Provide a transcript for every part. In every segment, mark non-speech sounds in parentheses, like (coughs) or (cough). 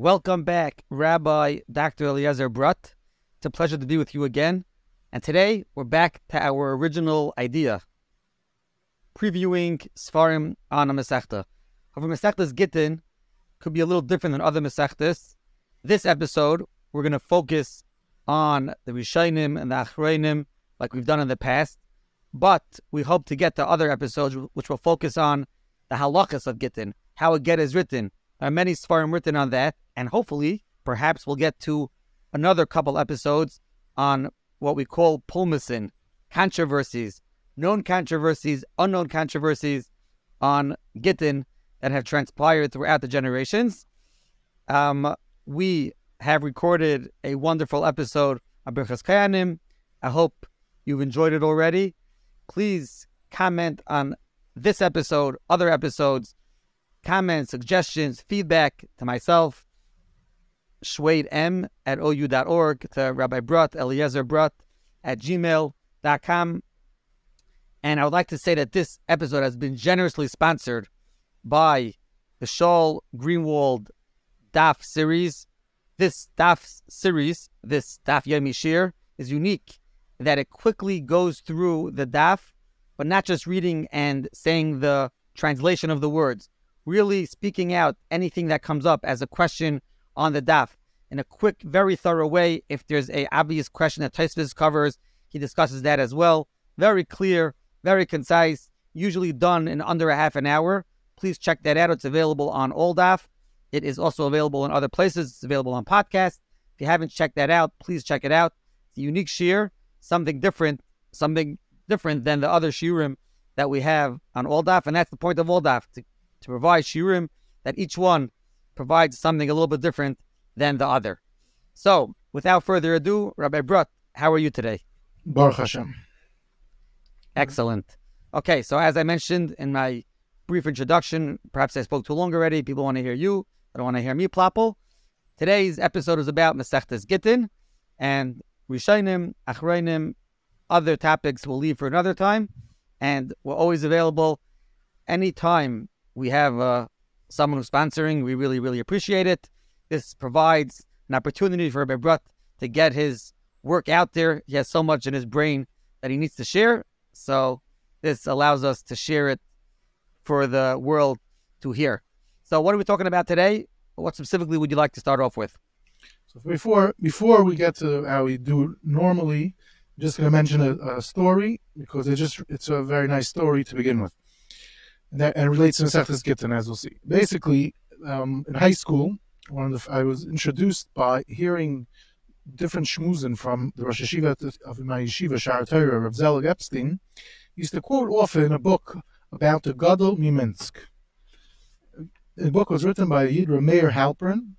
Welcome back, Rabbi Dr. Eliezer Brut. It's a pleasure to be with you again. And today we're back to our original idea, previewing Sfarim on a Masechta. However, Masechta's Gittin could be a little different than other Masechtas. This episode, we're going to focus on the Rishainim and the Achreinim like we've done in the past. But we hope to get to other episodes which will focus on the halachas of Gittin, how a get is written. There are many Sfarim written on that, and hopefully, perhaps we'll get to another couple episodes on what we call pulmusin, controversies, known controversies, unknown controversies on Gittin that have transpired throughout the generations. Um, we have recorded a wonderful episode of Birchas Kohanim. I hope you've enjoyed it already. Please comment on this episode, other episodes, comments, suggestions, feedback to myself, Shwade M at OU.org, to Rabbi Brut, Eliezer Brut at gmail.com. And I would like to say that this episode has been generously sponsored by the Shaul Greenwald DAF series. This DAF series, this DAF Yomi Shiur, is unique in that it quickly goes through the DAF, but not just reading and saying the translation of the words, really speaking out anything that comes up as a question on the DAF in a quick, very thorough way. If there's a obvious question that Taisvis covers, he discusses that as well. Very clear, very concise, usually done in under a half an hour. Please check that out. It's available on all DAF. It is also available in other places. It's available on podcast. If you haven't checked that out, please check it out. It's a unique shiur, something different, something different than the other shiurim that we have on All DAF, and that's the point of DAF to, to provide shiurim that each one provides something a little bit different than the other. So, without further ado, Rabbi Brut, how are you today? Baruch Hashem. Excellent. Okay, so as I mentioned in my brief introduction, perhaps I spoke too long already. People want to hear you. I don't want to hear me plopple. Today's episode is about Masechtas Gittin and Rishainim, Achrainim, other topics we'll leave for another time. And we're always available anytime we have uh, someone who's sponsoring. We really, really appreciate it. This provides an opportunity for Brut to get his work out there. He has so much in his brain that he needs to share. So this allows us to share it for the world to hear. So what are we talking about today? What specifically would you like to start off with? So before before we get to how we do normally, I'm just going to mention a, a, story because it's just it's a very nice story to begin with, and that and relates to Masechtas Gittin as we'll see. Basically, um, in high school, one of the, I was introduced by hearing different shmuzin from the Rosh Yeshiva of my yeshiva, Shar Torah, Rav Zelig Epstein, used to quote often a book about the Gadol Miminsk. The book was written by Yidra Meir Halpern,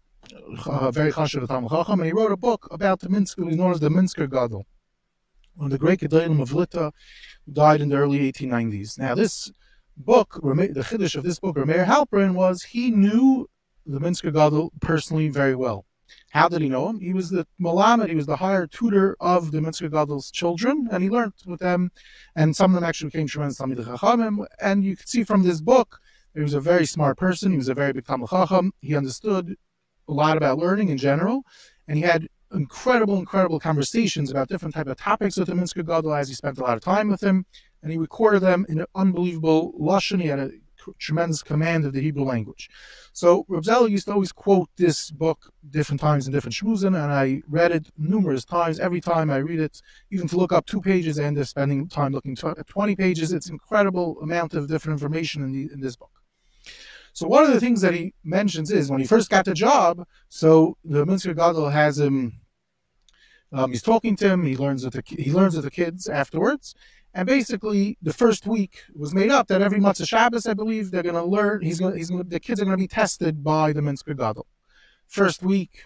a very chashuv Talmud Chacham, and he wrote a book about the Minsk, he's known as the Minsker Gadol, one of the great Gedolim of Lita, who died in the early 1890s. Now, this book, the chiddush of this book, Meir Halperin, was he knew the Minsker Gadol personally very well. How did he know him? He was the Malamed, he was the higher tutor of the Minsker Gadol's children, and he learned with them, and some of them actually became tremendous Talmid Chachamim. And you can see from this book, he was a very smart person, he was a very big Talmid Chacham, he understood a lot about learning in general, and he had incredible, incredible conversations about different type of topics with the Minsker Gadol as he spent a lot of time with him, and he recorded them in an unbelievable lashon. He had a tremendous command of the Hebrew language. So Reb used to always quote this book different times in different shmuzin, and I read it numerous times. Every time I read it, even to look up two pages, I end up spending time looking at 20 pages. It's incredible amount of different information in, the, in this book. So one of the things that he mentions is when he first got the job, so the Minsker Gadol has him, um, he's talking to him, he learns with the, he learns with the kids afterwards, and basically, the first week was made up that every Matzah Shabbos, I believe, they're going to learn. He's going. He's going. The kids are going to be tested by the Minsker Gadol. First week,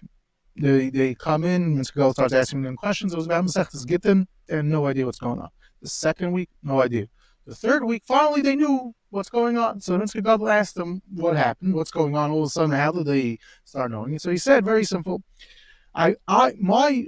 they they come in. Minsker Gadol starts asking them questions. It was about Masechtas Gittin. They had no idea what's going on. The second week, no idea. The third week, finally, they knew what's going on. So Minsker Gadol asked them what happened, what's going on. All of a sudden, how did they start knowing it? So he said, very simple. I, I, my,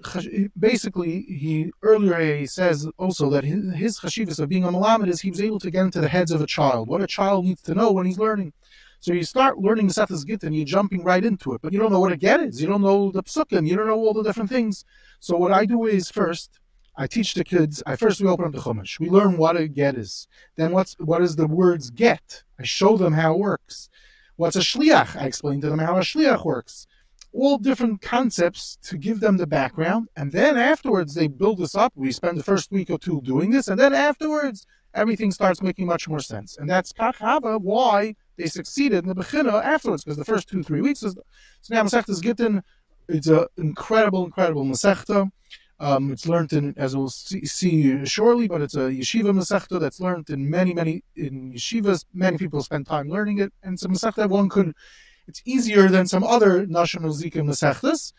basically, he earlier he says also that his, his chashivas of being a malamed is he was able to get into the heads of a child, what a child needs to know when he's learning. So you start learning Masechtas and you're jumping right into it, but you don't know what a get is. You don't know the psukim. You don't know all the different things. So what I do is first, I teach the kids. I first we open up the Chumash. We learn what a get is. Then what's what is the words get? I show them how it works. What's a shliach? I explain to them how a shliach works. All different concepts to give them the background, and then afterwards they build this up. We spend the first week or two doing this, and then afterwards everything starts making much more sense. And that's kachava why they succeeded in the bechina afterwards, because the first two three weeks is so now Masechtas Gittin. It's an incredible, incredible Masechta. Um, it's learned in, as we'll see, see, shortly, but it's a yeshiva masechta that's learned in many, many in yeshivas. Many people spend time learning it, and it's a masechta one could. It's easier than some other national zika masechtas,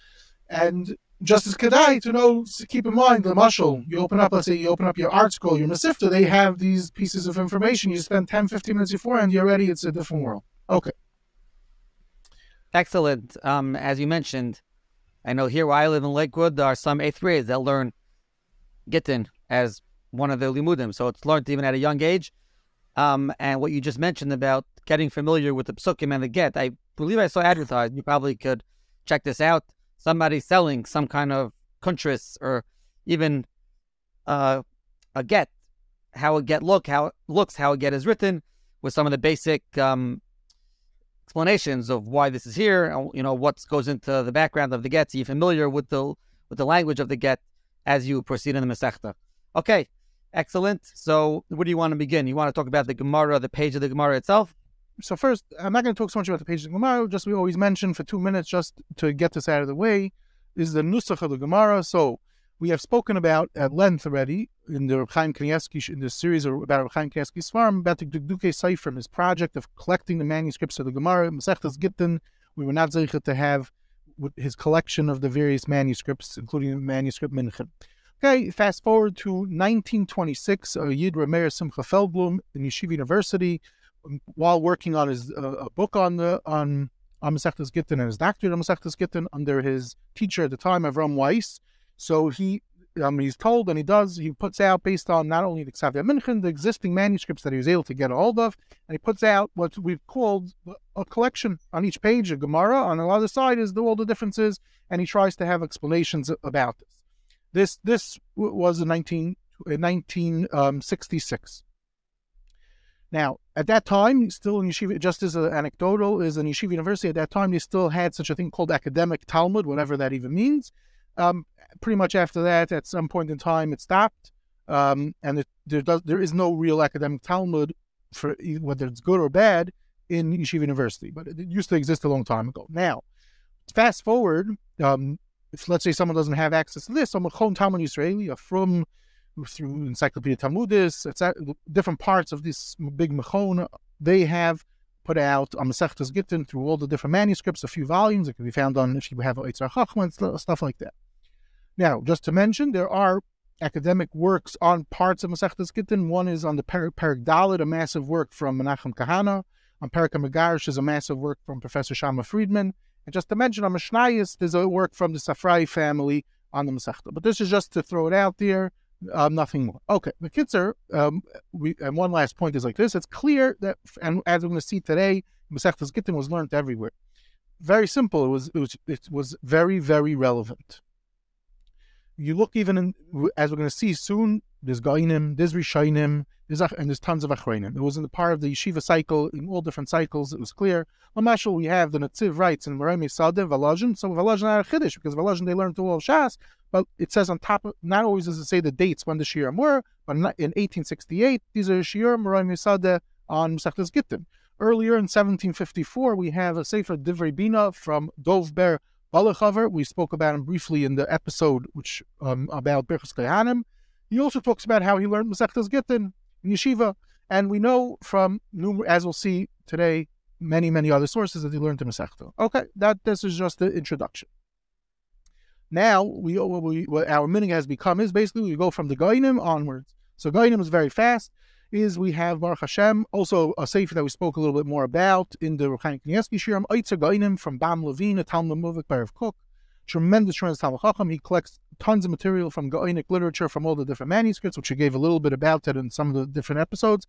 and just as kedai to know, to keep in mind the mashal. You open up, let's say, you open up your ArtScroll, your Mesivta. They have these pieces of information. You spend 10, 15 minutes before, and you're ready. It's a different world. Okay. Excellent. Um, as you mentioned, I know here where I live in Lakewood, there are some eighth grades that learn Gittin as one of the limudim, so it's learned even at a young age. Um, and what you just mentioned about getting familiar with the psukim and the get, I believe I saw advertised. You probably could check this out. Somebody selling some kind of kuntris or even uh, a get, how a get look, how it looks, how a get is written, with some of the basic um, explanations of why this is here, you know, what goes into the background of the get. So you're familiar with the with the language of the get as you proceed in the Masechta. Okay, excellent. So where do you want to begin? You want to talk about the Gemara, the page of the Gemara itself? So first, I'm not going to talk so much about the pages of the Gemara. Just we always mention for two minutes, just to get this out of the way, is the Nusach of the Gemara. So we have spoken about at length already in the Reb Kanievsky, in this series about Reb Chaim Kanievsky Svarim, about the Dukduke Sefer, his project of collecting the manuscripts of the Gemara, Masechtas Gittin. We were not zeichet to have his collection of the various manuscripts, including the manuscript Minchen. Okay, fast forward to 1926, a Yid Rameir Simcha Feldblum in Yeshiva University, while working on his uh, book on the on on Masechtas Gittin and his doctorate on Masechtas Gittin under his teacher at the time, Avram Weiss. So he, um, he's told, and he does, he puts out based on not only the Ksavia Minchen, the existing manuscripts that he was able to get a hold of, and he puts out what we've called a collection on each page, a Gemara. On the other side is the, all the differences, and he tries to have explanations about this. This this was in 19, in 1966. Now, at that time, still in yeshiva, just as an anecdotal, is in yeshiva university, at that time, they still had such a thing called academic Talmud, whatever that even means. Um, pretty much after that, at some point in time, it stopped, um, and it, there does there is no real academic Talmud for whether it's good or bad in Yeshiva University, but it used to exist a long time ago. Now, fast forward, um, if let's say someone doesn't have access to this, some Mechon Talmud Israeli, from through Encyclopedia Talmudis, different parts of this big Mechon, they have put out on Masechtas Gittin through all the different manuscripts, a few volumes. that can be found on if you have Eitzar Chachman, stuff like that. Now, just to mention, there are academic works on parts of Masechtas Gittin. One is on the per- Perik Dalit, a massive work from Menachem Kahana. On Perik Megarish is a massive work from Professor Shama Friedman. And just to mention, on Mishnayis, there's a work from the Safrai family on the Masechta. But this is just to throw it out there, um, nothing more. Okay, the Kitzer, um, we, and one last point is like this. It's clear that, and as we're going to see today, Masechtas Gittin was learned everywhere. Very simple. It was, it was, it was very, very relevant you look even in, as we're going to see soon, there's Gainim, there's Rishainim, there's, and there's tons of Achrainim. It was in the part of the yeshiva cycle, in all different cycles, it was clear. Lamashal, we have the Netziv writes in Meremi Sadeh, Volozhin, so Volozhin are Chiddush, because Volozhin they learned to all Shas, but it says on top, of, not always does it say the dates when the Shiurim were, but in 1868, these are Shiurim, Meremi Sadeh on Mesechtes Gittin. Earlier in 1754, we have a Sefer Divrei Bina from Dov Ber Balachaver, we spoke about him briefly in the episode which um, about Birchas Kohanim. He also talks about how he learned Masechtas Gittin in yeshiva, and we know from as we'll see today, many many other sources that he learned the Masechta. Okay, that this is just the introduction. Now we, we what our meaning has become is basically we go from the Gainim onwards. So Gainim is very fast is we have Baruch Hashem, also a sefer that we spoke a little bit more about in the Rechaim Kanievsky Shiram, Eitzer Gainim from Bam Levine, a Talmud Muvik by Rav Kook. Tremendous, tremendous Talmud Chacham. He collects tons of material from Gainic literature from all the different manuscripts, which he gave a little bit about that in some of the different episodes.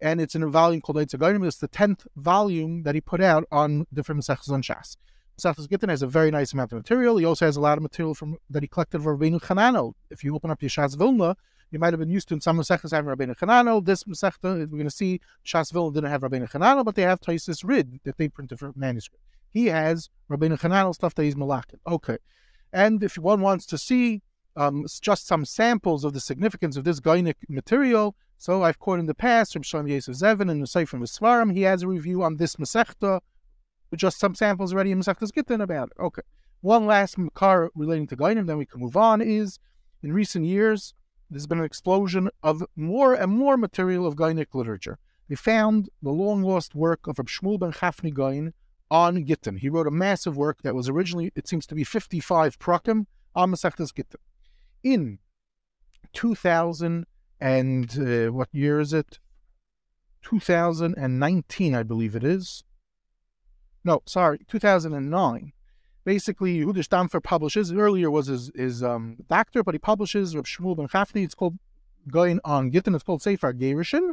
and it's in a volume called Eitz Againim. It's the tenth volume that he put out on different Masechtas on Shas. Masechtas Gittin has a very nice amount of material. He also has a lot of material from that he collected from Rabbeinu Chananel. If you open up your Shas Vilna, you might have been used to in some Masechtas having Rabbeinu Chananel. This Masechta, we're going to see Shas didn't have Rabbeinu Chananel, but they have Taisis Rid that they printed for manuscript. He has Rabbeinu Chananel stuff that he's malakit. Okay. And if one wants to see um, just some samples of the significance of this Gainic material, so I've quoted in the past from Shlomo Yosef Zevin and Nusay from Svarim. He has a review on this Masechta, with just some samples already in Masechta's Gittin about it. Okay. One last Makar relating to Gainim, then we can move on, is in recent years, there's been an explosion of more and more material of Gainic literature. They found the long lost work of Reb Shmuel ben Chafni Gain on Gittin. He wrote a massive work that was originally, it seems to be 55 prakim on Masechta's Gittin. In 2000 and uh, what year is it? 2019, I believe it is. No, sorry, 2009. Basically, Yehuda Stampfer publishes, earlier was his, his um, doctor, but he publishes Reb Shmuel ben Chafni. It's called going on Gittin. It's called Sefer Gerishin.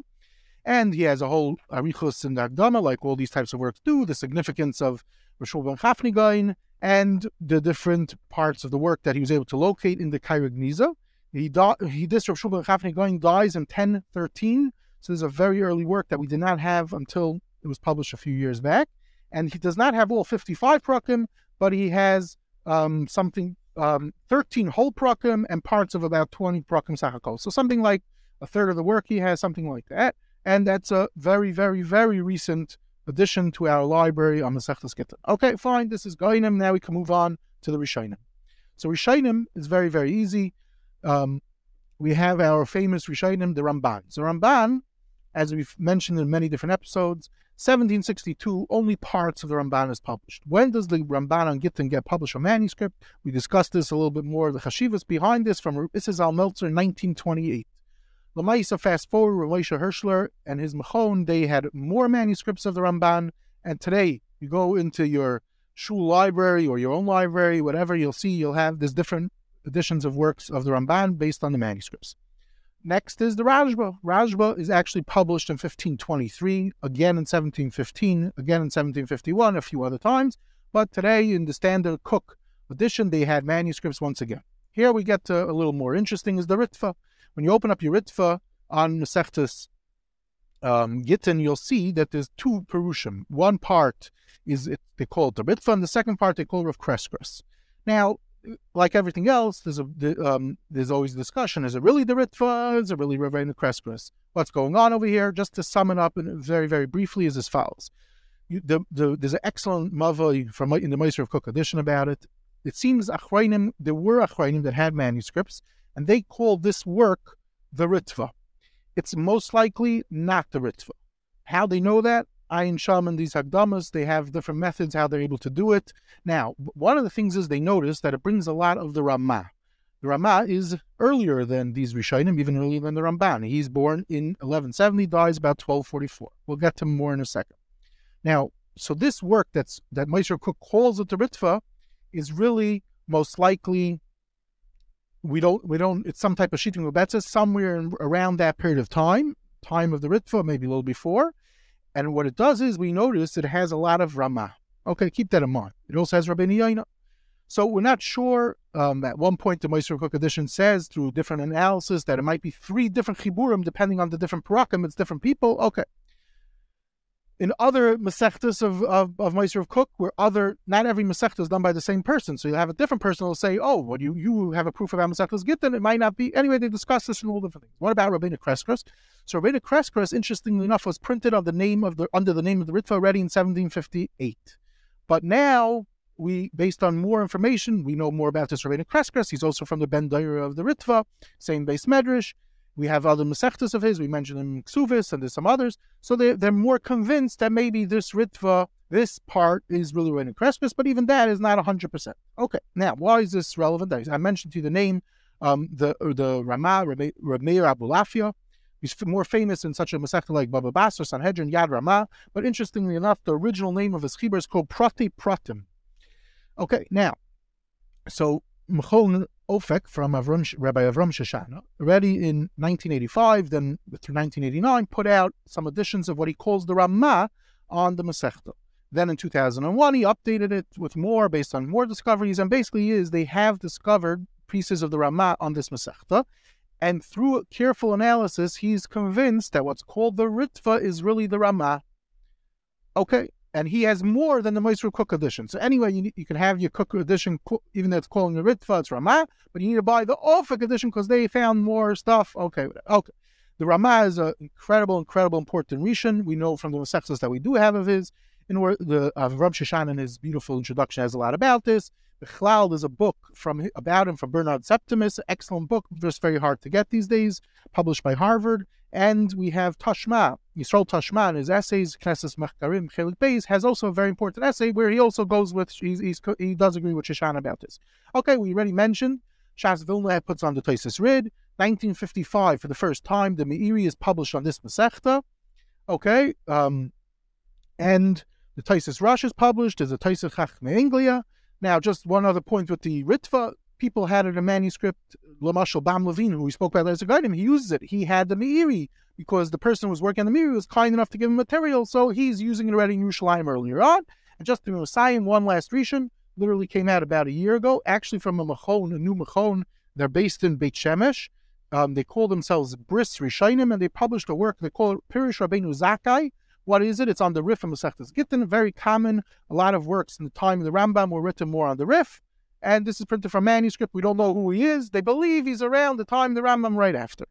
And he has a whole arichus and agdama, like all these types of works do, the significance of Reb Shmuel ben Chafni Gain, and the different parts of the work that he was able to locate in the Cairo Gniza. He, di- he this Rav Shmuel Ben Chafni going dies in 1013. So there's a very early work that we did not have until it was published a few years back. And he does not have all 55 prakim, but he has um, something, um, 13 whole prakim and parts of about 20 prakim sachakol. So something like a third of the work he has, something like that. And that's a very, very, very recent addition to our library on Masechtas Gittin. Okay, fine, this is Gainim. Now we can move on to the Rishainim. So Rishainim is very, very easy um, we have our famous Rishayim, the Ramban. So Ramban, as we've mentioned in many different episodes, 1762, only parts of the Ramban is published. When does the Ramban on Gittin get published a manuscript? We discussed this a little bit more. The Chashivas behind this from Isses Al Meltzer, 1928. Lamaisa, fast forward, Ramesha Hirschler and his Machon, they had more manuscripts of the Ramban. And today, you go into your shul library or your own library, whatever, you'll see you'll have this different editions of works of the Ramban based on the manuscripts. Next is the Rashba. Rashba is actually published in 1523, again in 1715, again in 1751, a few other times. But today, in the standard Kook edition, they had manuscripts once again. Here we get to a little more interesting is the Ritva. When you open up your Ritva on Masechtas um, Gittin, you'll see that there's two Perushim. One part is, it, they call it the Ritva, and the second part they call Rav Kreskres. Now, like everything else, there's a um, there's always discussion. Is it really the Ritva? Is it really Ravena Crespus? What's going on over here? Just to sum it up and very, very briefly, is as follows. You, the, the, there's an excellent mavoi from in the Meister of Kook edition about it. It seems Achrayim, there were Achrayim that had manuscripts, and they called this work the Ritva. It's most likely not the Ritva. How they know that? Ayin Shaman, these Hagdamas, they have different methods how they're able to do it. Now, one of the things is they notice that it brings a lot of the Ramah. The Ramah is earlier than these Rishonim, even earlier than the Ramban. He's born in 1170, dies about 1244. We'll get to more in a second. Now, so this work that's that Meister Kook calls the Ritva is really most likely we don't we don't it's some type of Shittim Ubetzah somewhere in, around that period of time, time of the Ritva, maybe a little before. And what it does is we notice it has a lot of Ramah. Okay, keep that in mind. It also has Rabbeinu Yaina. So we're not sure. Um, at one point, the Meister Kook edition says, through different analysis, that it might be three different chiburim depending on the different parakim. It's different people. Okay in other Masechtas of, of, of Meister of Kook, where other, not every Masechta is done by the same person. So you have a different person who will say, oh, what you, you have a proof about Masechtas Gittin, it might not be. Anyway, they discuss this and all different things. What about Rabbeinu Kreskres? So Rabbeinu Kreskres, interestingly enough, was printed on the name of the, under the name of the Ritva already in 1758. But now, we, based on more information, we know more about this Rabbeinu Kreskres. He's also from the Ben Daira of the Ritva, same base Medrash. We have other Masechtas of his. We mentioned in Ksuvis and there's some others. So they, they're more convinced that maybe this Ritva, this part is really written in Crespus, but even that is not 100%. Okay, now, why is this relevant? I mentioned to you the name, um, the the Ramah, Rameir Abulafia. He's more famous in such a Masechta like Baba Basra, Sanhedrin, Yad Ramah. But interestingly enough, the original name of his chibur is called Prati Pratim. Okay, now, so Mechon Ofek from Avram, Rabbi Avram Shoshana, already in 1985, then through 1989, put out some editions of what he calls the Ramah on the Masechta. Then in 2001, he updated it with more based on more discoveries, and basically is they have discovered pieces of the Ramah on this Masechta, and through careful analysis, he's convinced that what's called the Ritva is really the Ramah. Okay, and he has more than the Moisra Kook edition. So anyway, you, need, you can have your Kook edition, even though it's calling the Ritva, it's Ramah, but you need to buy the Ofek edition because they found more stuff. Okay, okay. The Ramah is an incredible, incredible, important Rishon. We know from the Masechtas that we do have of his. In where the uh, Rab Shoshan in his beautiful introduction has a lot about this. The Chlal is a book from about him from Bernard Septimus, excellent book, just very hard to get these days, published by Harvard. And we have Tashma, Yisrael Tashma, in his essays, Knesses Mechkarim, Chelik Beis, has also a very important essay where he also goes with, he's, he's, he does agree with Shoshan about this. Okay, we already mentioned, Shas Vilna puts on the Tosis Rid. 1955, for the first time, the Meiri is published on this Masechta. Okay, um, and the Tosis Rush is published. There's a Tosis Chachme Anglia. Now, just one other point with the Ritva, people had it in manuscript. Lamashal Bam Levine, who we spoke about as a guide, he uses it. He had the Meiri because the person who was working on the Meiri was kind enough to give him material, so he's using it already in Yerushalayim earlier on. And just to be Messiah, one last Rishon, literally came out about a year ago, actually from a Machon, a new Machon. They're based in Beit Shemesh. Um, they call themselves Bris Rishainim, and they published a work they call it Pirish Rabbeinu Zakai. What is it? It's on the Rif and Masechtas Gittin, very common. A lot of works in the time of the Rambam were written more on the Rif and this is printed from manuscript. We don't know who he is. They believe he's around the time the Rambam right after.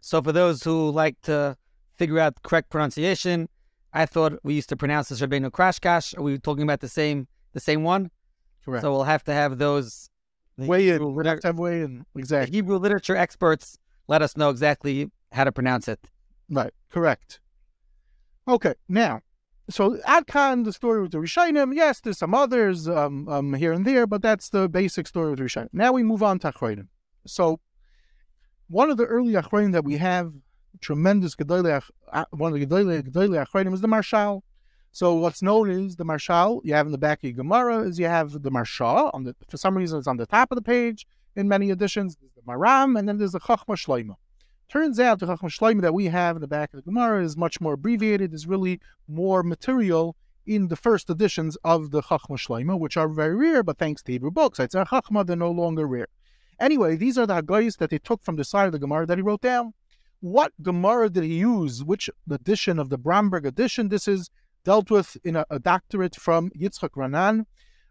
So for those who like to figure out the correct pronunciation, I thought we used to pronounce this Rabbeinu Krashkash. Are we talking about the same the same one? Correct. So we'll have to have those way in. We'll have to have way in. Exactly. Hebrew literature experts let us know exactly how to pronounce it. Right. Correct. Okay. Now, so Adkan, the story with the Rishainim, yes, there's some others um, um, here and there, but that's the basic story with Rishainim. Now we move on to Achroinim. So one of the early Achroinim that we have, tremendous Gedolei, one of the Gedolei Achroinim is the Marshal. So what's known is the Marshal, you have in the back of your Gemara, is you have the Marshal, on the, for some reason it's on the top of the page in many editions, there's the Maram, and then there's the Chachma Shloima. Turns out the Chacham Shloim that we have in the back of the Gemara is much more abbreviated. There's really more material in the first editions of the Chachma Shloima, which are very rare, but thanks to Hebrew books, it's a Chachma, they're no longer rare. Anyway, these are the Haggais that they took from the side of the Gemara that he wrote down. What Gemara did he use? Which edition of the Bomberg edition? This is dealt with in a, a doctorate from Yitzchak Ranan.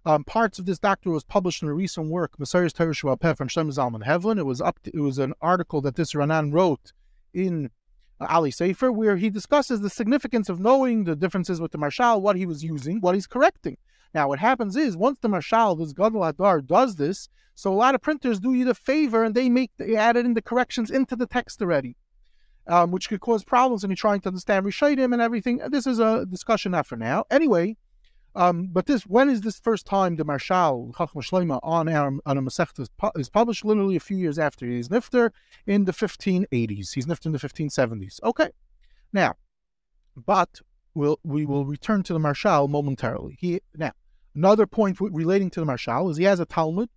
Um, parts of this doctrine was published in a recent work, Messiah's Torah Peh from Shlomo Zalman Hevlin. It was up. To, it was an article that this Ranan wrote in uh, Ali Sefer, where he discusses the significance of knowing the differences with the Marshal, what he was using, what he's correcting. Now, what happens is once the Marshal, this Gadol Adar, does this, so a lot of printers do you the favor and they make they added in the corrections into the text already. Um, which could cause problems when you're trying to understand Rishonim and everything. This is a discussion not for now. Anyway, um, but this, when is this first time the Marshal Chachma Shloima on our on a Masechta is, pu- is, published? Literally a few years after he's nifter in the 1580s. He's nifter in the 1570s. Okay, now, but we'll we will return to the Marshal momentarily. He now another point relating to the Marshal is he has a Talmud,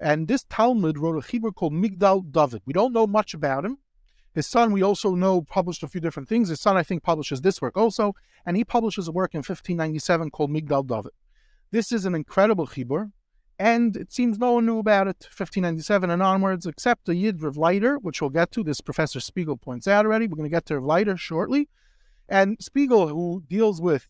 and this Talmud wrote a Hebrew called Migdal David. We don't know much about him. His son, we also know, published a few different things. His son, I think, publishes this work also, and he publishes a work in 1597 called Migdal David. This is an incredible chibur, and it seems no one knew about it 1597 and onwards, except the Yid Rav Leiter, which we'll get to. This Professor Spiegel points out already. We're going to get to Rav Leiter shortly. And Spiegel, who deals with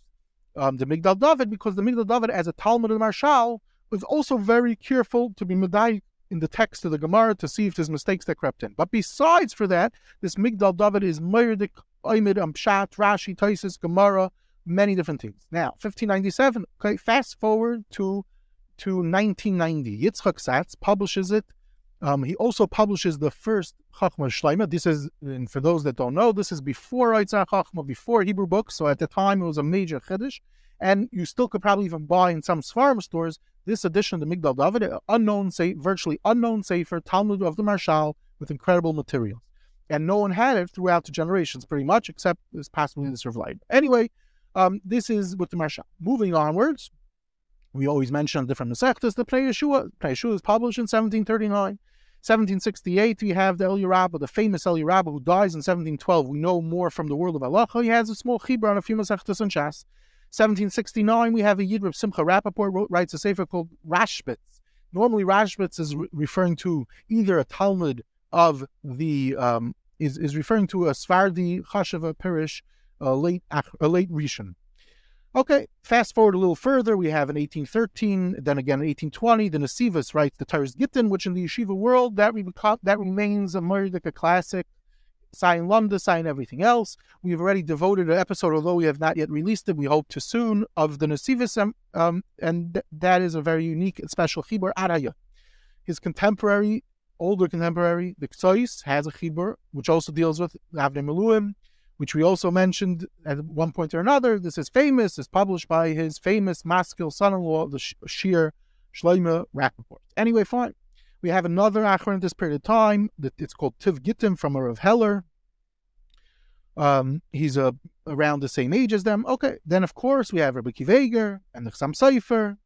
um, the Migdal David, because the Migdal David, as a Talmud of Marshal, was also very careful to be medai in the text of the Gemara to see if there's mistakes that crept in. But besides for that, this Migdal David is Meirdik, Oimid, Amshat, Rashi, Taisis, Gemara, many different things. Now, 1597, okay, fast forward to to 1990. Yitzchak Satz publishes it. Um, he also publishes the first Chachma Shleima. This is, and for those that don't know, this is before Eitzah Chachma, before Hebrew books. So at the time, it was a major Chiddush. And you still could probably even buy in some Svarim stores this edition of the Migdal David, unknown, say, virtually unknown Sefer, Talmud of the Marshal, with incredible materials. And no one had it throughout the generations, pretty much, except this possibly the survived. Anyway, um, this is with the Marshal. Moving onwards, We always mention different Masechtas. The Pnei Yeshua, Pnei Yeshua is published in 1739. 1768, we have the Elya Rabbah, the famous Elya Rabbah, who dies in 1712. We know more from the world of Allah. He has a small chibur on a few Masechtas and Shas. 1769, we have a Yid Reb Simcha Rappaport wrote, writes a sefer called Rashbitz. Normally, Rashbitz is re- referring to either a Talmud of the um, is is referring to a Svardi Chashava Pirish, a late a late Rishon. Okay, fast forward a little further, we have in 1813, then again in 1820, the Nesivus writes the Toras Gittin, which in the yeshiva world, that, re- that remains a Murdika classic, sign Lambda, sign everything else. We've already devoted an episode, although we have not yet released it, we hope to soon, of the Nesivus, um, and th- that is a very unique and special Chibur Araya. His contemporary, older contemporary, the Ksois, has a Chibur, which also deals with Avnei Meluim, which we also mentioned at one point or another. This is famous, is published by his famous masculine son-in-law, the Shir Shloime Rappaport. Anyway, fine. We have another Achron at this period of time. That it's called Tiv Gittim from Rav Heller. Um, he's uh, around the same age as them. Okay, then of course we have Rabbi Akiva Eiger and the Chassam Sofer.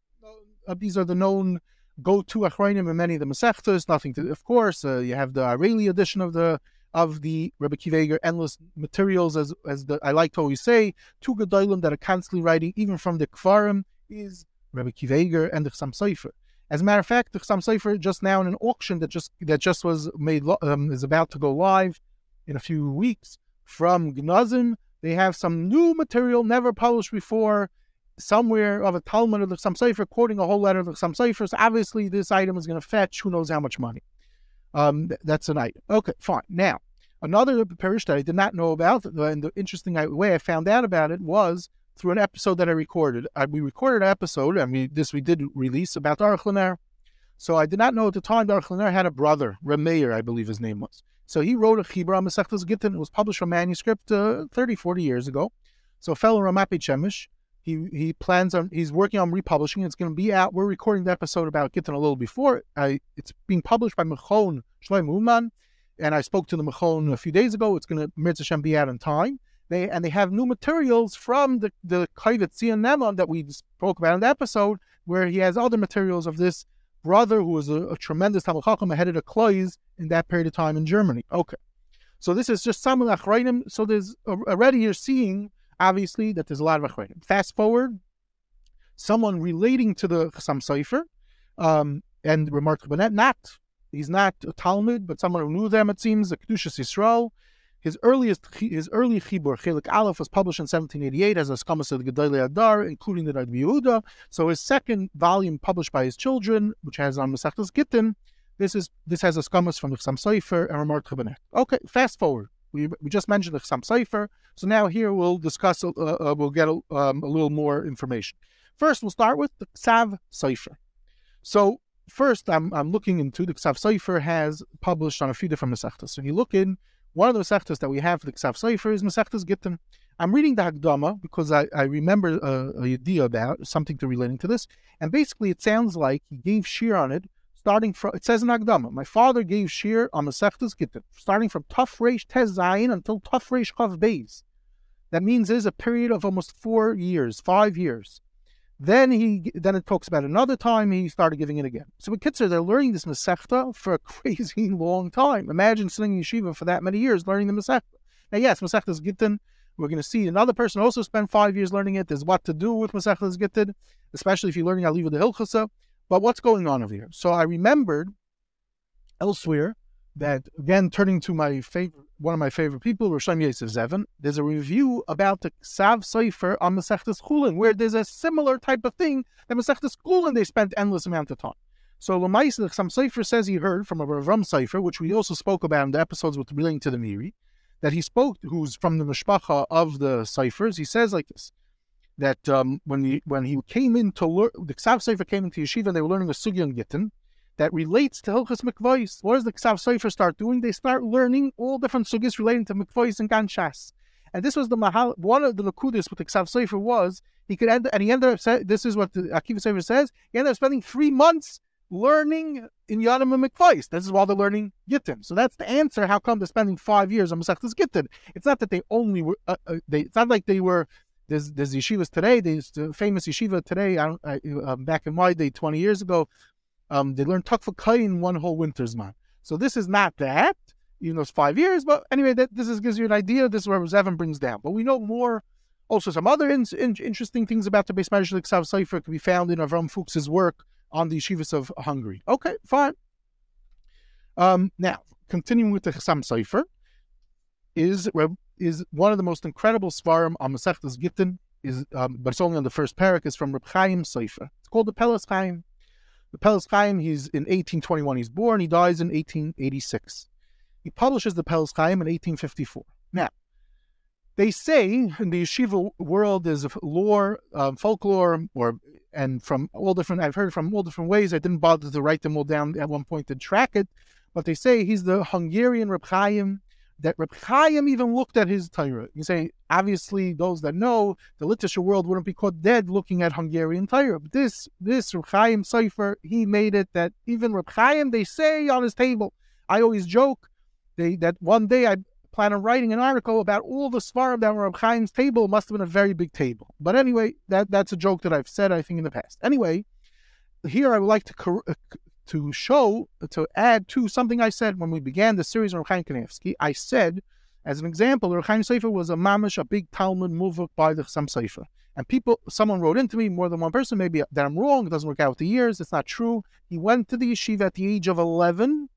Uh, these are the known go-to Achronim in many of the Masechtas. Nothing to, of course, uh, you have the Areli edition of the of the Rebbe Akiva Eiger endless materials, as as the, I like to always say, two Gedolim that are constantly writing, even from the Kfarim, is Rebbe Akiva Eiger and the Chassam Sofer. As a matter of fact, the Chassam Sofer just now in an auction that just that just was made um, is about to go live in a few weeks from Gnazim. They have some new material never published before somewhere of a Talmud of the Chassam Sofer quoting a whole letter of the Chassam Sofer. So obviously, this item is going to fetch who knows how much money. Um, that's an item. Okay, fine. Now, another parish that I did not know about, and the interesting way I found out about it was through an episode that I recorded. I, we recorded an episode, and we this we did release about Aruch So I did not know at the time that Aruch had a brother, Remeir, I believe his name was. So he wrote a Chibra Masechtas Gittin. It was published from manuscript uh, 30, 40 years ago. So a fellow Ramapi Chemish, he he plans on he's working on republishing. It's going to be out. We're recording the episode about Gittin a little before. I, it's being published by Mechon Shloim Uman, and I spoke to the Mechon a few days ago. It's going to Shem be out in time. They and they have new materials from the the Kaivet Neman that we spoke about in the episode, where he has other materials of this brother who was a, a tremendous Talmud Chacham, a Klois in that period of time in Germany. Okay, so this is just some of the Achrayim. So there's already you're seeing obviously that there's a lot of Achronim. Fast forward, someone relating to the Chassam Sofer, um, and remarkable, not, he's not a Talmud, but someone who knew them, it seems, the Kedushas Yisrael. His earliest, his early chibur, Chelik Aleph, was published in 1788 as a Skamas of the Gedolei Adar, including the Rabbi Yehuda. So his second volume, published by his children, which has on Masechtas Gittin, this is this has a Skamas from the Chassam Sofer and Ramar Chabanet. Okay, fast forward. We, we just mentioned the Chassam Sofer, so now here we'll discuss, uh, uh, we'll get a, um, a, little more information. First, we'll start with the Ksav Sofer. So first, I'm, I'm looking into the Ksav Sofer has published on a few different Masechtas. So you look in, one of the Masechtas that we have for the Ksav Sofer is Masechtas Gittin. I'm reading the Hagdama because I, I remember a, a idea about something to relating to this. And basically, it sounds like he gave shiur on it starting from, it says in Agdama, my father gave shiur on Masechtas Gittin, starting from Tuf Reish Tez Zayin until Tuf Reish Chav Beis. That means there's a period of almost four years, five years. Then he, then it talks about another time he started giving it again. So with Kitzer, they're learning this Masechta for a (laughs) crazy long time. Imagine sitting in yeshiva for that many years learning the Masechta. Now, yes, Masechtas Gittin, we're going to see another person also spend five years learning it. There's what to do with Masechtas Gittin, especially if you're learning Aliva the Hilchasa. But what's going on over here? So I remembered elsewhere that again, turning to my favorite, one of my favorite people, Rosham Yosef Zevin, there's a review about the Sav Sefer on Masechtas Chulin, where there's a similar type of thing that Masechtas Chulin they spent endless amount of time. So Lamaisa, some Sefer says he heard from a Ram Sefer, which we also spoke about in the episodes with relating to the Meiri, that he spoke, who's from the Mishpacha of the Seifers. He says like this that um, when he when he came in to learn, the Ksav Sefer came into yeshiva and they were learning a sugya Gittin that relates to Hilchas Mikvais. What does the Ksav Sefer start doing? They start learning all different sugis relating to Mikvais and Ganshas. And this was the mahal. One of the lakudis with the Ksav Sefer was he could end, and he ended up. This is what the Akiva Sefer says. He ended up spending three months learning in Yanim and Mikvais. This is while they're learning Gittin. So that's the answer. How come they're spending five years on Masechtas Gittin? It's not that they only were. Uh, uh, they. It's not like they were There's there's yeshivas today. There's the famous yeshiva today. I, I um, back in my day, 20 years ago, um, they learned Takfa Kain one whole winter's man. So this is not that, even though it's five years. But anyway, that this is, gives you an idea. This is where Zevin brings down. But we know more. Also, some other in, in, interesting things about the base Medrash Ksav Sefer can be found in Avram Fuchs's work on the yeshivas of Hungary. Okay, fine. Um, now, continuing with the Chassam Sefer, is is one of the most incredible svarim on Masechtas Gittin, is um, but it's only on the first parak, is from Reb Chaim Sefer. It's called the Pelas Chaim. The Pelas Chaim, he's in 1821, he's born, he dies in 1886. He publishes the Pelas Chaim in 1854. Now, they say in the yeshiva world there's lore, um, folklore, or and from all different, I've heard from all different ways. I didn't bother to write them all down at one point to track it, but they say he's the Hungarian Reb Chaim that Reb Chaim even looked at his Torah. You say, obviously, those that know the literature world wouldn't be caught dead looking at Hungarian Torah. But this, this Reb Chaim cipher, he made it that even Reb Chaim, they say on his table. I always joke they, that one day I plan on writing an article about all the svarim that were Reb Chaim's table. Must have been a very big table. But anyway, that, that's a joke that I've said, I think, in the past. Anyway, here I would like to cor- uh, to show, to add to something I said when we began the series on Chaim Kanievsky. I said, as an example, Chaim Sefer was a mamish, a big Talmud muvak by the Chassam Sefer. And people, someone wrote into me, more than one person, maybe that I'm wrong, it doesn't work out with the years, it's not true. He went to the yeshiva at the age of 11,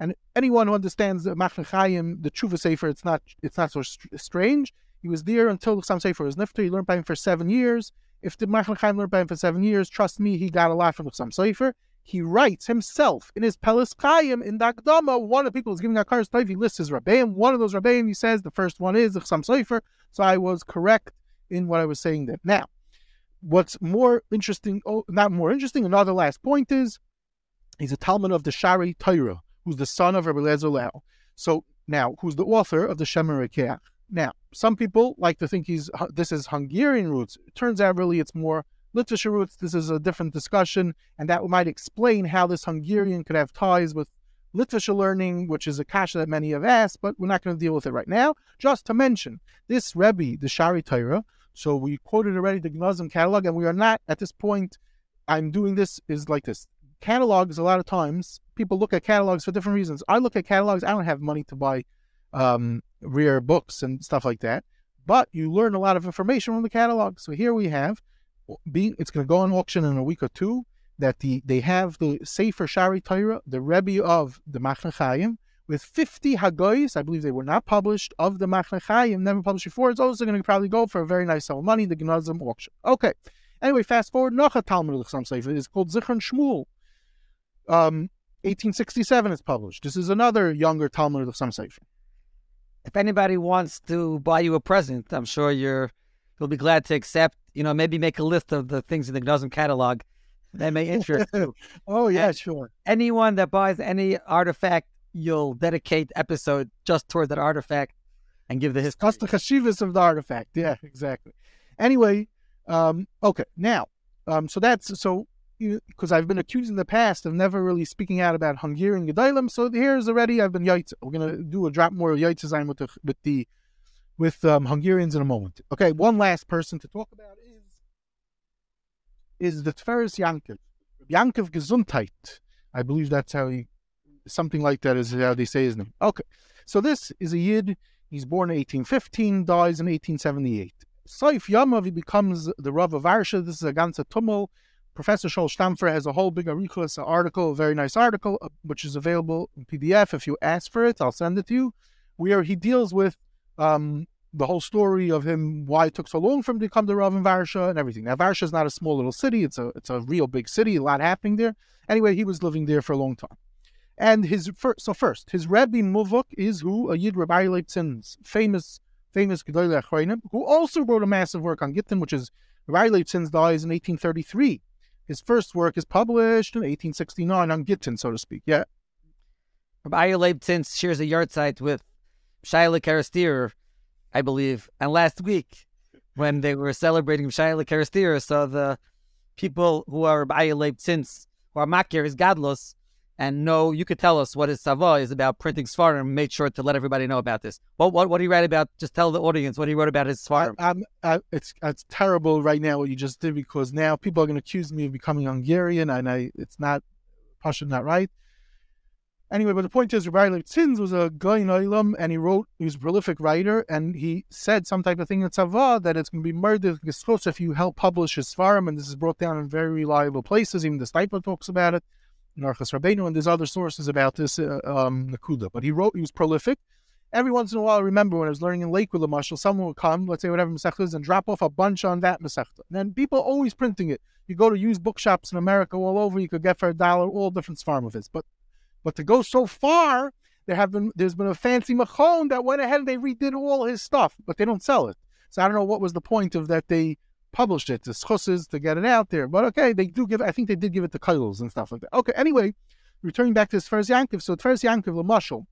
and anyone who understands the Machne Chaim, the Tshuva Sefer, it's not, it's not so strange. He was there until the Chassam Sefer was nifter. He learned by him for seven years. If the Machne Chaim learned by him for seven years, trust me, he got a lot from the Chassam Sefer he writes himself in his Pelis Chaim in Dagdama. One of the people who's giving Akar Stayv, he lists his Rabbeim. One of those Rabbeim, he says the first one is the Chassam Sofer. So I was correct in what I was saying there. Now, what's more interesting, oh, not more interesting, another last point is he's a Talmud of the Shari Torah, who's the son of Rabbi Lezer Lau. So now, who's the author of the Shemer. Now, some people like to think he's this is Hungarian roots. It turns out really it's more roots, this is a different discussion, and that might explain how this Hungarian could have ties with literature learning, which is a kasha that many have asked, but we're not going to deal with it right now. Just to mention, this Rebbe, the Shari Torah, so we quoted already the Gnazim catalog, and we are not at this point. I'm doing this is like this. Catalogs, a lot of times, people look at catalogs for different reasons. I look at catalogs, I don't have money to buy um, rare books and stuff like that, but you learn a lot of information from the catalog. So here we have being it's going to go on auction in a week or two. That the they have the Sefer Shari Torah, the Rebbe of the Machne Chaim, with 50 Hagoyis, I believe they were not published, of the Machne Chaim, never published before. It's also going to probably go for a very nice sum of money, the Gnazim auction. Okay. Anyway, fast forward, noch a Talmud L'chsam Sefer. It's called Zichron Shmuel. Um, 1867 is published. This is another younger Talmud L'chsam Sefer. If anybody wants to buy you a present, I'm sure you're you'll be glad to accept you know, maybe make a list of the things in the Gnazim catalog that may interest you. (laughs) oh, yeah, and sure. Anyone that buys any artifact, you'll dedicate episode just toward that artifact and give the history. That's the chashivas of the artifact. Yeah, exactly. Anyway, um, okay, now, um, so that's so because I've been accused in the past of never really speaking out about Hungarian Gedalim. So here's already I've been yaitz. We're gonna do a drop more yaitz design with the with the with um, Hungarians in a moment. Okay, one last person to talk about is is the Tveres Yankov. Yankov Gesundheit. I believe that's how he, something like that is how they say his name. Okay, so this is a Yid. He's born in 1815, dies in 1878. Saif Yamav, he becomes the Rav of Arsha. This is a ganze Tummel. Professor Shol Stampfer has a whole big Arichlis article, a very nice article, uh, which is available in PDF. If you ask for it, I'll send it to you, where he deals with um, the whole story of him, why it took so long for him to come to Rav in Varsha and everything. Now, Varsha is not a small little city; it's a it's a real big city, a lot happening there. Anyway, he was living there for a long time. And his first, so first, his Rebbe Muvuk is who a Yid Rabbi Leibzin's famous famous Gedolei Achronim, who also wrote a massive work on Gittin, which is Rabbi Leibzin's dies in 1833. His first work is published in 1869 on Gittin, so to speak. Yeah. Rabbi Leibzin shares a yard site with Shaila Kerestir, I believe. And last week, when they were celebrating Shaila Kerestir, so the people who are Ba'ayah since, who are Makir, is Gadlos, and know, you could tell us what his Sava is about printing Svarim, made sure to let everybody know about this. What, what, what he write about? Just tell the audience what he wrote about his Svarim. I'm, I, it's it's terrible right now what you just did because now people are going to accuse me of becoming Hungarian, and I it's not, Pasha not right. Anyway, but the point is, Rabbi Tzins was a guy in Olam, and he wrote, he was a prolific writer, and he said some type of thing in Tzava that it's going to be murdered if you help publish his Svarim, and this is brought down in very reliable places. Even the Steipler talks about it in Archas Rabbeinu, and there's other sources about this uh, um, Nakuda. But he wrote, he was prolific. Every once in a while, I remember when I was learning in Lakewood, Marshall, someone would come, let's say whatever Masechta is, and drop off a bunch on that Masechta. And then people always printing it. You go to used bookshops in America all over, you could get for a dollar all different Svarim of his. But but to go so far, there have been there's been a fancy machon that went ahead and they redid all his stuff, but they don't sell it. So I don't know what was the point of that they published it to schusses to get it out there. But okay, they do give. I think they did give it to Kailos and stuff like that. Okay, anyway, returning back to this first Yankov. So first Yankov Lamashal,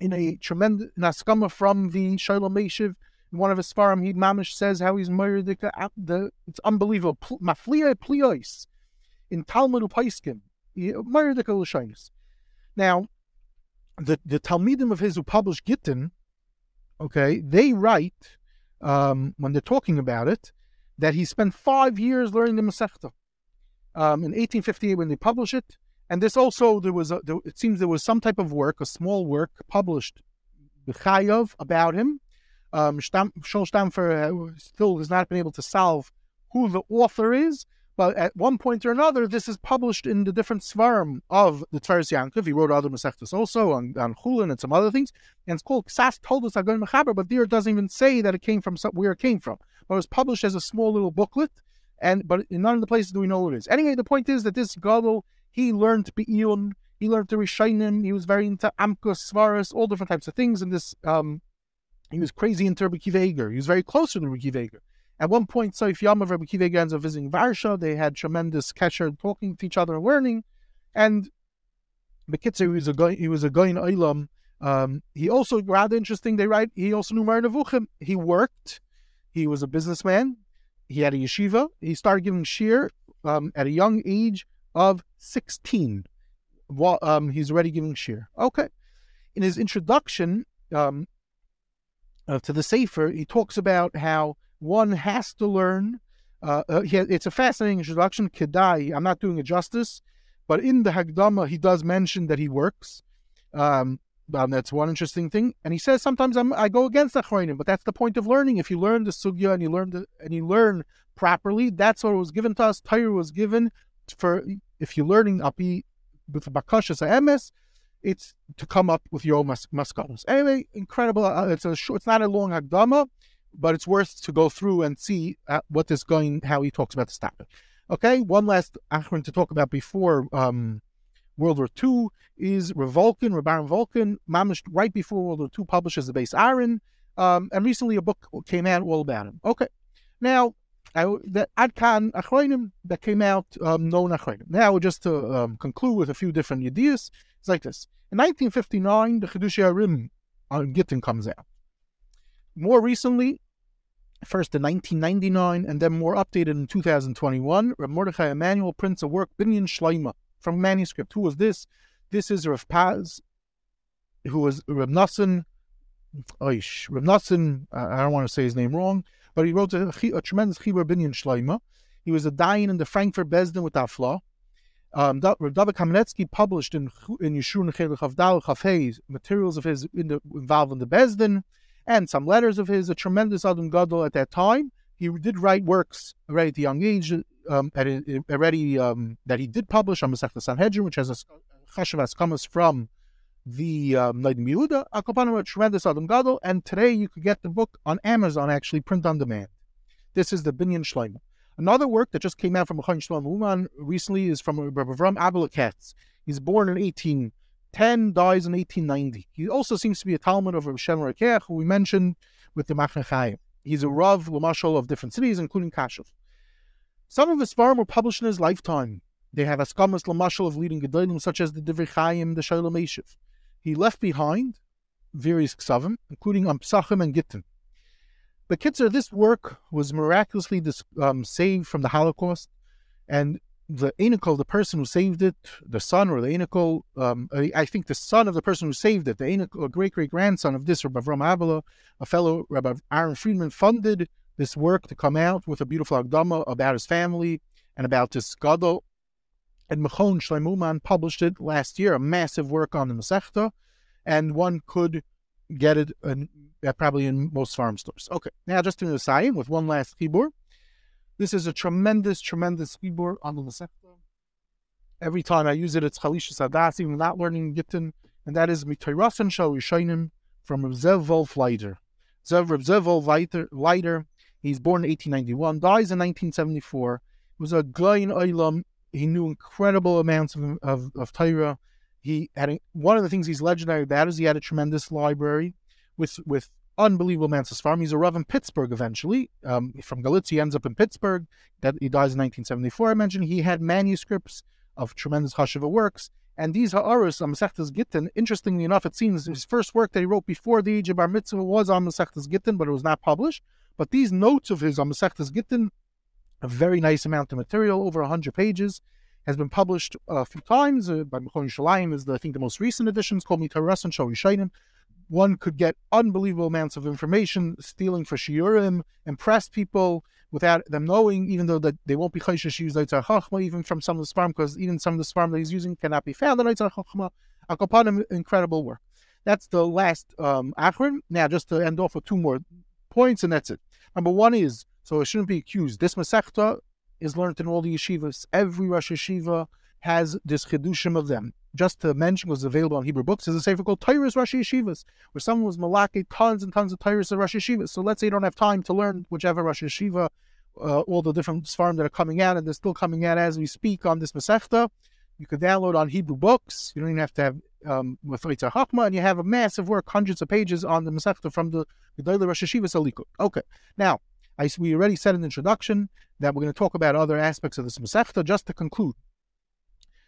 in a tremendous naskama from the Shoel Umeshiv, in one of his farm, he mamish says how he's murdered the, the it's unbelievable. Maflia pliois in Talmud Upaiskim, murdered the now, the, the Talmidim of his who published Gittin, okay, they write, um, when they're talking about it, that he spent five years learning the Masechta. Um, in 1858, when they publish it, and this also there was a, there, it seems there was some type of work, a small work published, B'chayov about him. Um, Shaul Stampfer still has not been able to solve who the author is, but at one point or another, this is published in the different svarim of the Tiferes Yankov. He wrote other Masechtas also on, on Chulin and some other things. And it's called Ksas told us Agon Mechaber, but there it doesn't even say that it came from where it came from. But it was published as a small little booklet, and but in none of the places do we know what it is. Anyway, the point is that this Gadol, he learned Be'iyun, he learned the Rishonim, he was very into Amkus, Svaras, all different types of things. And this, um, he was crazy into Rabbi Kiva He was very close to the Rabbi Kiva at one point, Saif Yamav Rabbi Kiva ends up visiting Varsha. They had tremendous kesher talking to each other and learning. And Bekitzer, he was a guy, he was a guy in. Um, he also, rather interesting, they write, he also knew Moreh Nevuchim. He worked, he was a businessman, he had a yeshiva. He started giving shiur um, at a young age of 16. Um, he's already giving shiur. Okay. In his introduction um, uh, to the Sefer, he talks about how one has to learn. Uh, uh, it's a fascinating introduction. Kedai, I'm not doing it justice, but in the Hagdama, he does mention that he works. Um, um, that's one interesting thing. And he says sometimes I'm, i go against Achronim, but that's the point of learning. If you learn the sugya and you learn the, and you learn properly, that's what was given to us. Torah was given for if you're learning api with bakashas emes, it's to come up with your mas- maskanos. Anyway, incredible. Uh, it's a short, it's not a long Hagdama but it's worth to go through and see uh, what is going, how he talks about this topic. Okay, one last Achron to talk about before um, World War II is Revolkin, Rebaron Volkin, mamish right before World War II publishes the base Iron, um, and recently a book came out all about him. Okay, now I, the Adkan Achronim that came out, um, known Achronim. Now, just to um, conclude with a few different ideas, it's like this. In 1959, the Chidushei HaRim on Gittin comes out. More recently, first in 1999 and then more updated in 2021, Reb Mordechai Emanuel prints a work, Binyan Shleima, from manuscript. Who was this? This is Rav Paz, who was Reb Nassim, Oish, Nassim, I don't want to say his name wrong, but he wrote a, a tremendous Chibur Binyan Shleima. He was a dying in the Frankfurt Besdin with Afla. Um, David Kamenetsky published in in Yeshurun Chavdal Chafei materials of his in the, involved in the Besdin and some letters of his, a tremendous Adam Gadol at that time. He did write works already at a young age, um, at a, already um, that he did publish on Masech Sanhedrin, which has a chashav comes from the um, Leidim Yehuda. Akopanim, a tremendous Adam Gadol, and today you could get the book on Amazon, actually print on demand. This is the Binyan Shleima. Another work that just came out from Chaim Shlomo Uman recently is from Rabbi Avram Abelaketz. He's born in 18 10 dies in 1890. He also seems to be a Talmud of Shem Rekeach, who we mentioned with the Machne Chaim. He's a Rav Lamashal of different cities, including Kashuf. Some of his farm were published in his lifetime. They have Askamas Lamashal of leading Gedolim, such as the Divrei Chaim, the Shoel Umeshiv. He left behind various Ksavim, including Ampsachim and Gittin. But Kitzer, this work was miraculously dis- um, saved from the Holocaust, and the Enikel, the person who saved it, the son or the Enikel, um, I think the son of the person who saved it, the Enikel, great great grandson of this Rabbi Avram Abela, a fellow Rabbi Aaron Friedman, funded this work to come out with a beautiful Agdama about his family and about this Gadol. And Mechon Shleimuman published it last year, a massive work on the Masechta, and one could get it in, probably in most farm stores. Okay, now just to the side with one last chibur. This is a tremendous, tremendous chibur on the Masechta. Every time I use it, it's Chalisha Sadas, even not learning Gittin, and that is Mitoirasan Shal Yishainim from Zev Wolf Leiter. Zev Wolf Leiter, he's born in 1891, dies in 1974. He was a guy in Olam. He knew incredible amounts of, of, of Torah. He had a, one of the things he's legendary about is he had a tremendous library with with unbelievable of Sfarim. He's a Rav in Pittsburgh eventually. Um, from Galicia, he ends up in Pittsburgh. That he dies in 1974. I mentioned he had manuscripts of tremendous Hashiva works. And these Ha'aris on Masechtas Gittin, interestingly enough, it seems his first work that he wrote before the age of Bar Mitzvah was on Masechtas Gittin, but it was not published. But these notes of his on Masechtas Gittin, a very nice amount of material, over 100 pages, has been published a few times uh, by Mechon Shalayim is the, I think the most recent edition. It's called Mitaras and Shainim one could get unbelievable amounts of information, stealing for shiurim, impress people without them knowing, even though that they won't be chayshish use Leitzar Chachma, even from some of the sfarim, because even some of the sfarim that he's using cannot be found in Leitzar Chachma. Akopanim, incredible work. That's the last um, Achron. Now, just to end off with two more points, and that's it. Number one is, so it shouldn't be accused. This Masechta is learned in all the yeshivas. Every Rosh Yeshiva has this chidushim of them just to mention was available on Hebrew books is a sefer called Tyrus Rashi Yeshivas, where someone was malake tons and tons of Tyrus of Rashi Yeshivas. So let's say you don't have time to learn whichever Rashi Yeshiva, uh, all the different svarim that are coming out, and they're still coming out as we speak on this Masechta. You could download on Hebrew books. You don't even have to have um, with Yitzhar Hakma, and you have a massive work, hundreds of pages on the Masechta from the Gedayle Rosh Yeshiva Salikut. Okay, now I, we already said in the introduction that we're going to talk about other aspects of this Masechta. Just to conclude,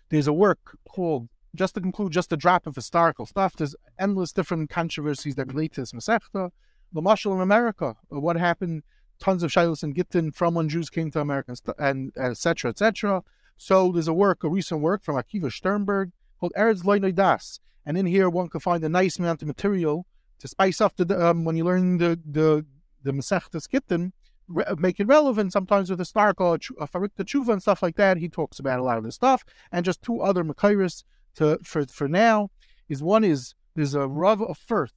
there's a work called just to conclude, just a drop of historical stuff. There's endless different controversies that relate to this Masechta. The marshal in America, uh, what happened, tons of Shilas and Gittin from when Jews came to America, and etc. etc. So there's a work, a recent work from Akiva Sternberg called Eretz Loinoi Das. And in here, one can find a nice amount of material to spice up the um, when you learn the the the Masechta Gittin, re- uh, make it relevant. Sometimes with historical, a uh, Farik Tshuva and stuff like that. He talks about a lot of this stuff, and just two other Makairis to for for now is one is there's a Rav of Firth,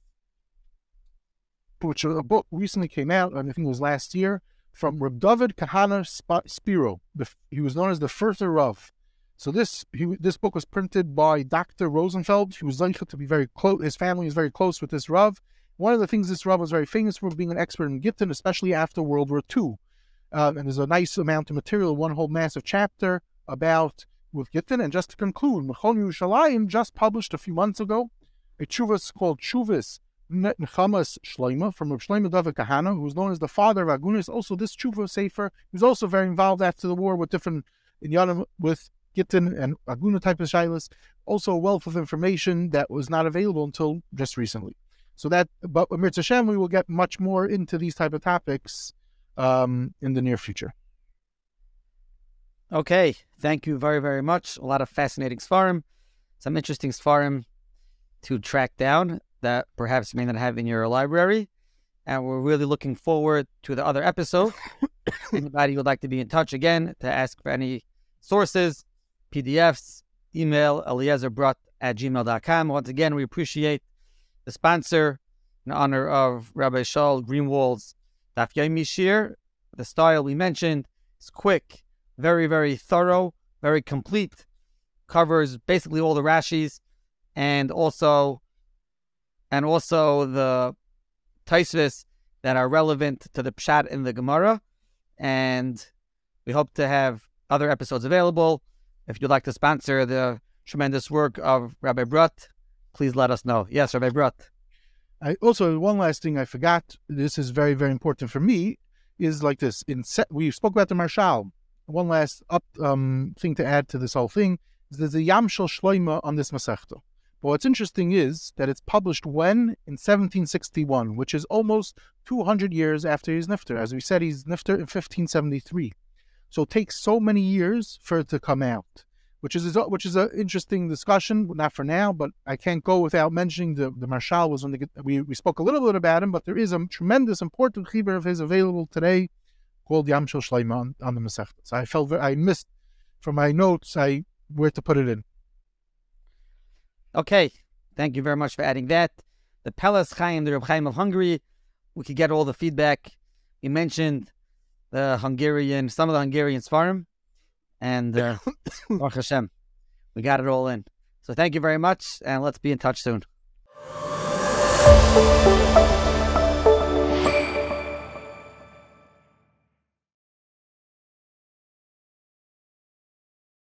which a book recently came out, and I think it was last year, from Reb David Kahana Spiro. The, he was known as the Firther Rav. So this he, this book was printed by Dr. Rosenfeld. He was likely to be very close. His family is very close with this Rav. One of the things this Rav was very famous for being an expert in Gittin, especially after World War II. Um, and there's a nice amount of material, one whole massive chapter about with Gittin. And just to conclude, Mechon Yerushalayim just published a few months ago a chuvas called Chuvas Nechamas Shloima from Reb Shloima David Kahana, who's known as the father of Agunis. Also, this Chuva Sefer, he was also very involved after the war with different in Inyanim with Gittin and Aguna type of Shilas. Also, a wealth of information that was not available until just recently. So that, but Mirza Hashem, we will get much more into these type of topics um, in the near future. Okay, thank you very, very much. A lot of fascinating Sfarim, some interesting Sfarim to track down that perhaps you may not have in your library. And we're really looking forward to the other episode. (coughs) Anybody would like to be in touch again to ask for any sources, PDFs, email eliezerbrodt at gmail.com. Once again, we appreciate the sponsor in honor of Rabbi Shaul Greenwald's Daf Yomi Shiur. The style we mentioned is quick, very, very thorough, very complete, covers basically all the Rashis, and also and also the Taisvis that are relevant to the Pshat in the Gemara. And we hope to have other episodes available. If you'd like to sponsor the tremendous work of Rabbi Brodt, please let us know. Yes, Rabbi Brodt. I also one last thing I forgot. This is very very important for me. Is like this. In set, we spoke about the Maharshal one last up um, thing to add to this whole thing is there's a Yamshel Shloima on this Masechta. But what's interesting is that it's published when? In 1761, which is almost 200 years after his Nifter. As we said, he's Nifter in 1573. So it takes so many years for it to come out, which is which is an interesting discussion. Not for now, but I can't go without mentioning the the Maharshal was on the we we spoke a little bit about him, but there is a tremendous important chibur of his available today called Yamshel Shleima on, on the Masechta. So I felt very, I missed from my notes I where to put it in. Okay, thank you very much for adding that. The Pelas Chaim, the Reb Chaim of Hungary, we could get all the feedback. You mentioned the Hungarian, some of the Hungarian Svarim, and uh, (coughs) Baruch Hashem, we got it all in. So thank you very much, and let's be in touch soon.